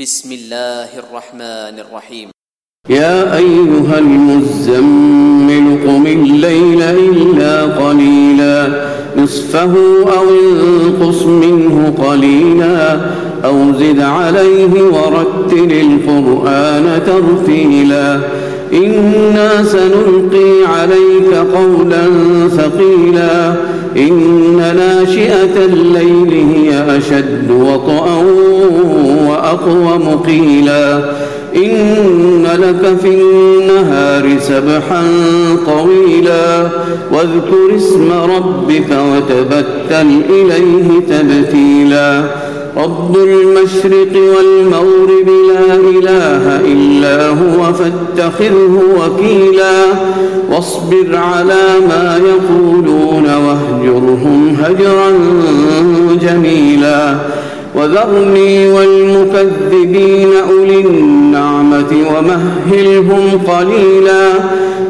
بسم الله الرحمن الرحيم يا أيها المزمل قم الليل إلا قليلا نصفه أو انقص منه قليلا أو زد عليه ورتل القرآن ترتيلا. إنا سنلقي عليك قولا ثقيلا إن ناشئة الليل هي أشد وطئا وأقوم قيلا إن لك في النهار سبحا طويلا واذكر اسم ربك وتبتل إليه تبتيلا رب المشرق والمغرب لا إله إلا هو فاتخذه وكيلا واصبر على ما يقولون واهجرهم هجرا جميلا وذرني والمكذبين أولي النعمة ومهلهم قليلا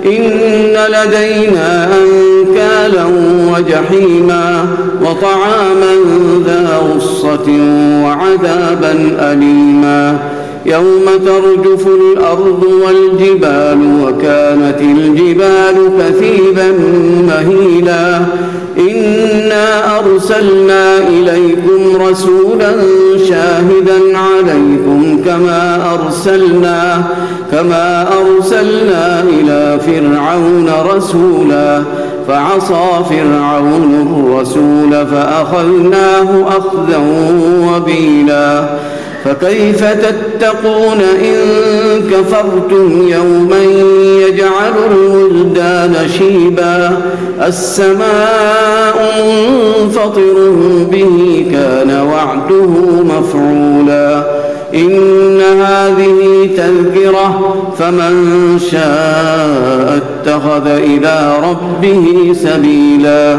إن لدينا أنكالا وجحيما وطعاما ذا غصة وعذابا أليما يوم ترجف الأرض والجبال وكانت الجبال كثيبا مهيلا إنا أرسلنا إليكم رسولا شاهدا عليكم كما أرسلنا كما أرسلنا إلى فرعون رسولا فعصى فرعون الرسول فأخذناه أخذا وبيلا. فكيف تتقون إن كفرتم يوما يجعل الولدان شيبا السماء منفطر به كان وعده مفعولا. إن هذه تذكرة فمن شاء اتخذ إلى ربه سبيلا.